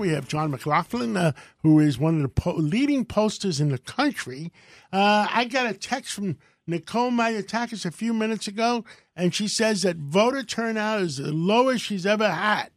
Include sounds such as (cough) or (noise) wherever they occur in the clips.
We have John McLaughlin, uh, who is one of the po- leading posters in the country. Uh, I got a text from Nicole Malliotakis a few minutes ago, and she says that voter turnout is the lowest she's ever had.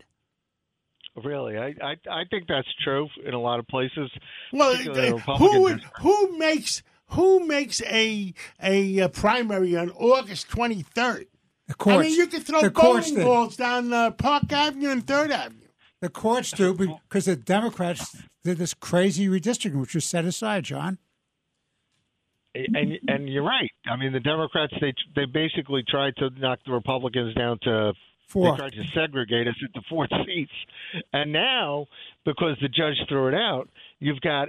Really, I, I I think that's true in a lot of places. Well, uh, who would, who makes who makes a a, uh primary on August twenty third? The courts. I mean, you could throw the bowling balls down uh, Park Avenue and Third Avenue. The courts do because the Democrats did this crazy redistricting, which was set aside, John. and and you're right. I mean, the Democrats they they basically tried to knock the Republicans down to Four. They tried to segregate us into four (laughs) seats, and now because the judge threw it out, you've got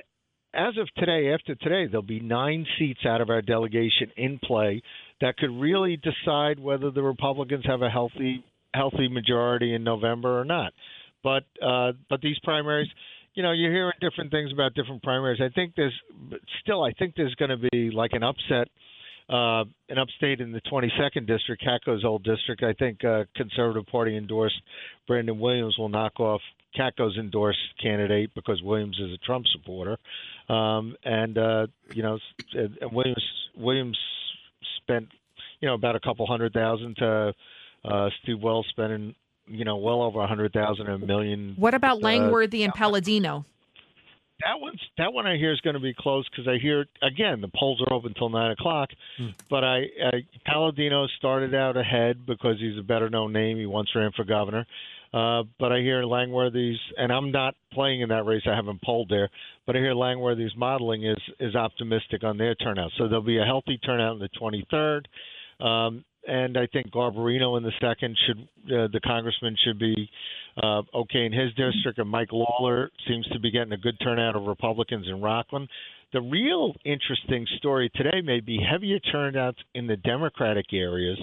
as of today, after today, there'll be nine seats out of our delegation in play that could really decide whether the Republicans have a healthy healthy majority in November or not. But uh, but these primaries, you know, you're hearing different things about different primaries. I think there's still, I think there's going to be like an upset uh, in upstate in the 22nd district, Katko's old district. I think uh, Conservative Party endorsed Brandon Williams will knock off Katko's endorsed candidate because Williams is a Trump supporter, um, and uh, you know, and Williams Williams spent you know about a couple hundred thousand to uh, Steve Wells spending you know well over a hundred thousand, a million. What about uh, Langworthy and Paladino? that one's that one I hear is going to be close because I hear again the polls are open until nine o'clock, but I, I Paladino started out ahead because he's a better known name. He once ran for governor, uh, but I hear Langworthy's and I'm not playing in that race. I haven't polled there, but I hear Langworthy's modeling is is optimistic on their turnout. So there'll be a healthy turnout in the 23rd. Um, and I think Garbarino in the second should uh, the congressman should be uh, okay in his district, and Mike Lawler seems to be getting a good turnout of Republicans in Rockland. The real interesting story today may be heavier turnouts in the Democratic areas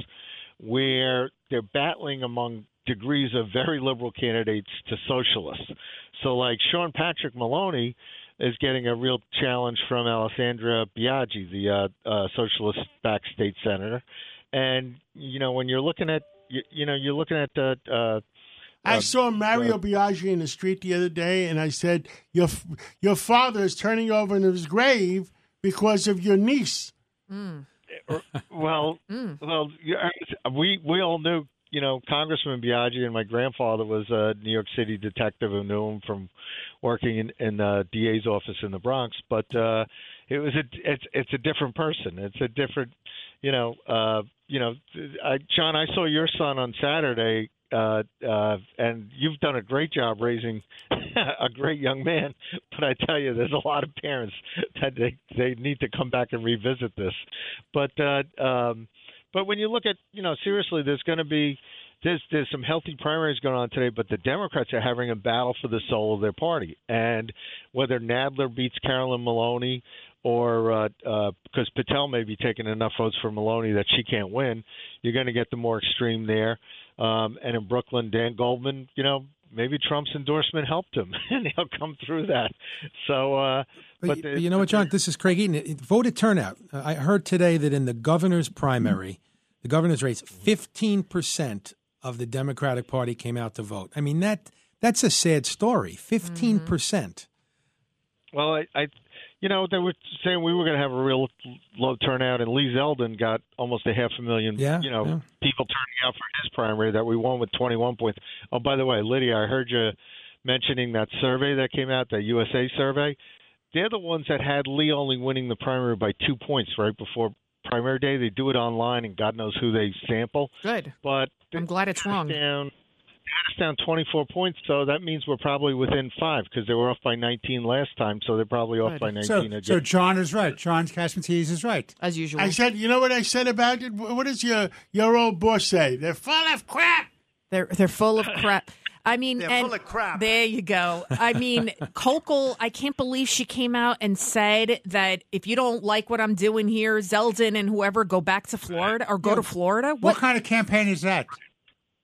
where they're battling among degrees of very liberal candidates to socialists. So, like Sean Patrick Maloney is getting a real challenge from Alessandra Biaggi, the uh, uh, socialist back state senator. And you know, when you're looking at you, you know you're looking at uh, uh, I uh, saw Mario uh, Biaggi in the street the other day, and I said, "Your your father is turning over in his grave because of your niece." Well, (laughs) well, we we all knew, you know, Congressman Biaggi, and my grandfather was a New York City detective who knew him from working in in the DA's office in the Bronx. But uh, it was a it's it's a different person. It's a different, you know, uh, you know, I, John. I saw your son on Saturday. Uh, uh, and you've done a great job raising (laughs) a great young man. But I tell you, there's a lot of parents that they they need to come back and revisit this. But uh, um, but when you look at you know seriously, there's going to be there's there's some healthy primaries going on today, but the Democrats are having a battle for the soul of their party, and whether Nadler beats Carolyn Maloney or uh, uh, because Patel may be taking enough votes for Maloney that she can't win, you're going to get the more extreme there. Um, and in Brooklyn, Dan Goldman, you know, maybe Trump's endorsement helped him, (laughs) and he'll come through that. So, uh, But, but, you- the- but you know what, John? This is Craig Eaton. It- Voter turnout. Uh, I heard today that in the governor's primary, the governor's race, 15% of the Democratic Party came out to vote. I mean, that that's a sad story. 15%. percent Well, I, I, you know, they were saying we were going to have a real low turnout, and Lee Zeldin got almost a half a million, Yeah, you know, yeah. people turning out for his primary that we won with 21 points. Oh, by the way, Lydia, I heard you mentioning that survey that came out, that USA survey. They're the ones that had Lee only winning the primary by two points right before primary day. They do it online, and God knows who they sample. Good. But I'm glad it's wrong. down it's down 24 points, so that means we're probably within five because they were off by 19 last time, so they're probably off Good. by 19 So, again. so John is right. John Catsimatidis is right. As usual. I said, "You know what I said about it? What does your your old boss say? They're full of crap." They're they're full of crap. I mean, They're and full of crap. There you go. I mean, (laughs) Hochul. I can't believe she came out and said that if you don't like what I'm doing here, Zeldin and whoever go back to Florida or go to Florida. What kind of campaign is that?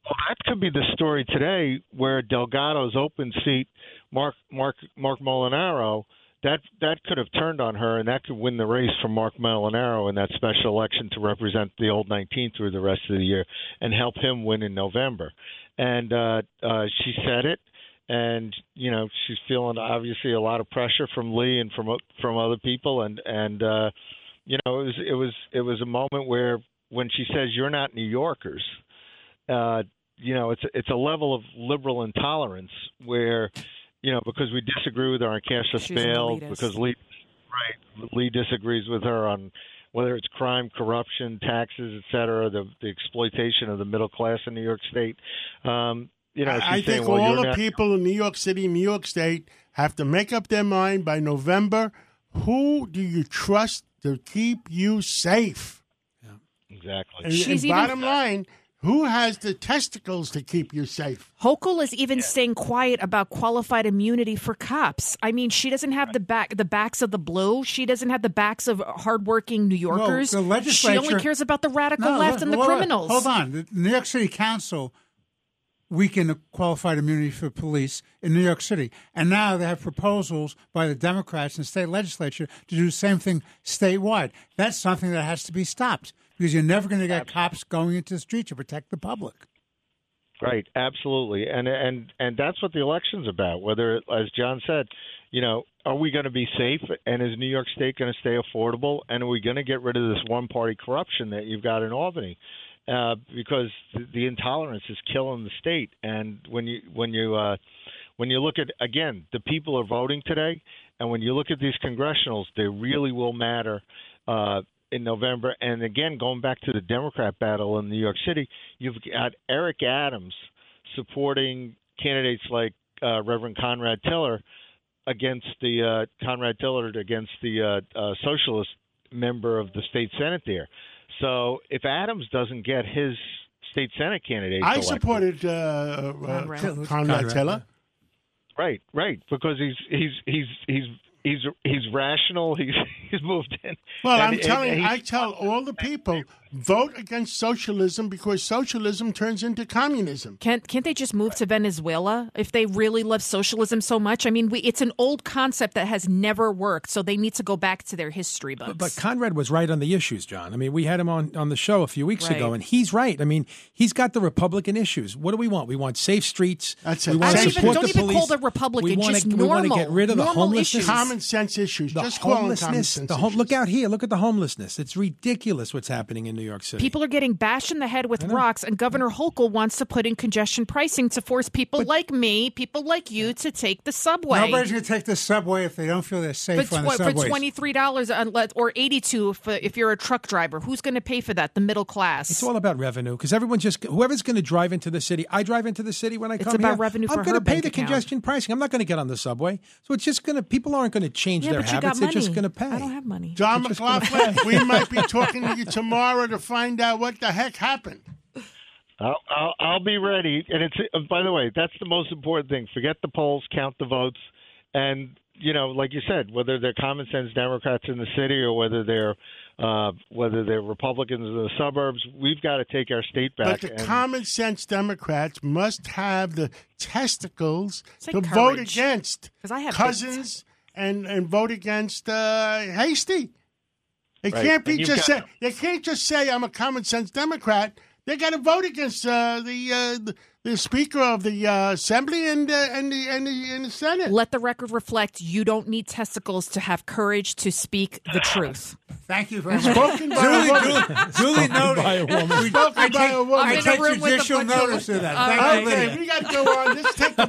Well, that could be the story today, where Delgado's open seat, Mark Mark Marc Molinaro, that that could have turned on her, and that could win the race for Marc Molinaro in that special election to represent the old 19 through the rest of the year and help him win in November. And uh, uh, she said it, and you know she's feeling obviously a lot of pressure from Lee and from from other people, and and uh, you know it was it was it was a moment where when she says you're not New Yorkers, uh, you know it's it's a level of liberal intolerance where you know because we disagree with her on cashless She's an bail because Lee right Lee disagrees with her on whether it's crime, corruption, taxes, et cetera, the the exploitation of the middle class in New York State. Um, you know, she's I saying, think well, all the not- people in New York City, New York State, have to make up their mind by November. Who do you trust to keep you safe? exactly. And, She's and even- bottom line, who has the testicles to keep you safe? Hochul is even staying quiet about qualified immunity for cops. I mean, she doesn't have the back the backs of the blue. She doesn't have the backs of hardworking New Yorkers. the legislature, she only cares about the radical No, left and the hold criminals. Hold on. The New York City Council weakened the qualified immunity for police in New York City. And now they have proposals by the Democrats in the state legislature to do the same thing statewide. That's something that has to be stopped because you're never going to get cops going into the street to protect the public. Right, absolutely, and and and that's what the election's about. Whether, as John said, you know, are we going to be safe, and is New York State going to stay affordable, and are we going to get rid of this one-party corruption that you've got in Albany? Uh, because the, the intolerance is killing the state, and when you when you uh, when you look at again, the people are voting today, and when you look at these congressionals, they really will matter. Uh, in November. And again, going back to the Democrat battle in New York City, you've got Eric Adams supporting candidates like uh, Reverend Conrad Tillard against the uh, Conrad Tillard against the uh, uh, socialist member of the state senate there. So if Adams doesn't get his state senate candidate, I elected- supported uh, uh, Conrad. Conrad, Conrad. Tillard. Right, right, because he's he's he's he's he's he's rational. He's (laughs) he's moved in. Well, And- I'm telling you, I tell all the people vote against socialism because socialism turns into communism. Can't can't they just move to Venezuela if they really love socialism so much? I mean, we, it's an old concept that has never worked, so they need to go back to their history books. But Conrad was right on the issues, John. I mean, we had him on, on the show a few weeks ago, and he's right. I mean, he's got the Republican issues. What do we want? We want safe streets. That's we it. want I to don't support even- don't even call the Republican, we wanna, just we want to normal- get rid of the homelessness. issues. Common sense issues. The Just call common homelessness. sense The home, issues. look out here. Look at the homelessness. It's ridiculous what's happening in New York City. People are getting bashed in the head with rocks, and Governor Hochul wants to put in congestion pricing to force people like me, people like you, to take the subway. Nobody's going to take the subway if they don't feel they're safe for, on the tw- for twenty three dollars or eighty two if, uh, if you're a truck driver, who's going to pay for that? The middle class. It's all about revenue because everyone just whoever's going to drive into the city. I drive into the city when I come It's about here. revenue I'm gonna pay the account. congestion pricing. I'm not going to get on the subway, so it's just going to. People aren't going to change yeah, their habits. They're just going to pay. I don't have money. John McLaughlin, we might be talking to you tomorrow to find out what the heck happened. I'll, I'll, I'll be ready. And it's uh, by the way, that's the most important thing. Forget the polls, count the votes, and you know, like you said, whether they're common sense Democrats in the city or whether they're uh, whether they're Republicans in the suburbs, we've got to take our state back. But the and- common sense Democrats must have the testicles Say to vote against against 'Cause I have Cousins and, and vote against uh, Heastie. They Right. can't be And just got- say they can't just say I'm a common sense Democrat. They got to vote against uh, the, uh, the the Speaker of the uh, Assembly and uh, and the and the, and the Senate. Let the record reflect you don't need testicles to have courage to speak the truth. Thank you very much. Spoken by a Duly, woman. duly, duly noted. by a woman. We- Spoken I by take, a woman. I I'm in a take room a judicial notice of that. All Thank right. you, Okay, Lydia. we got to go on. Let's take a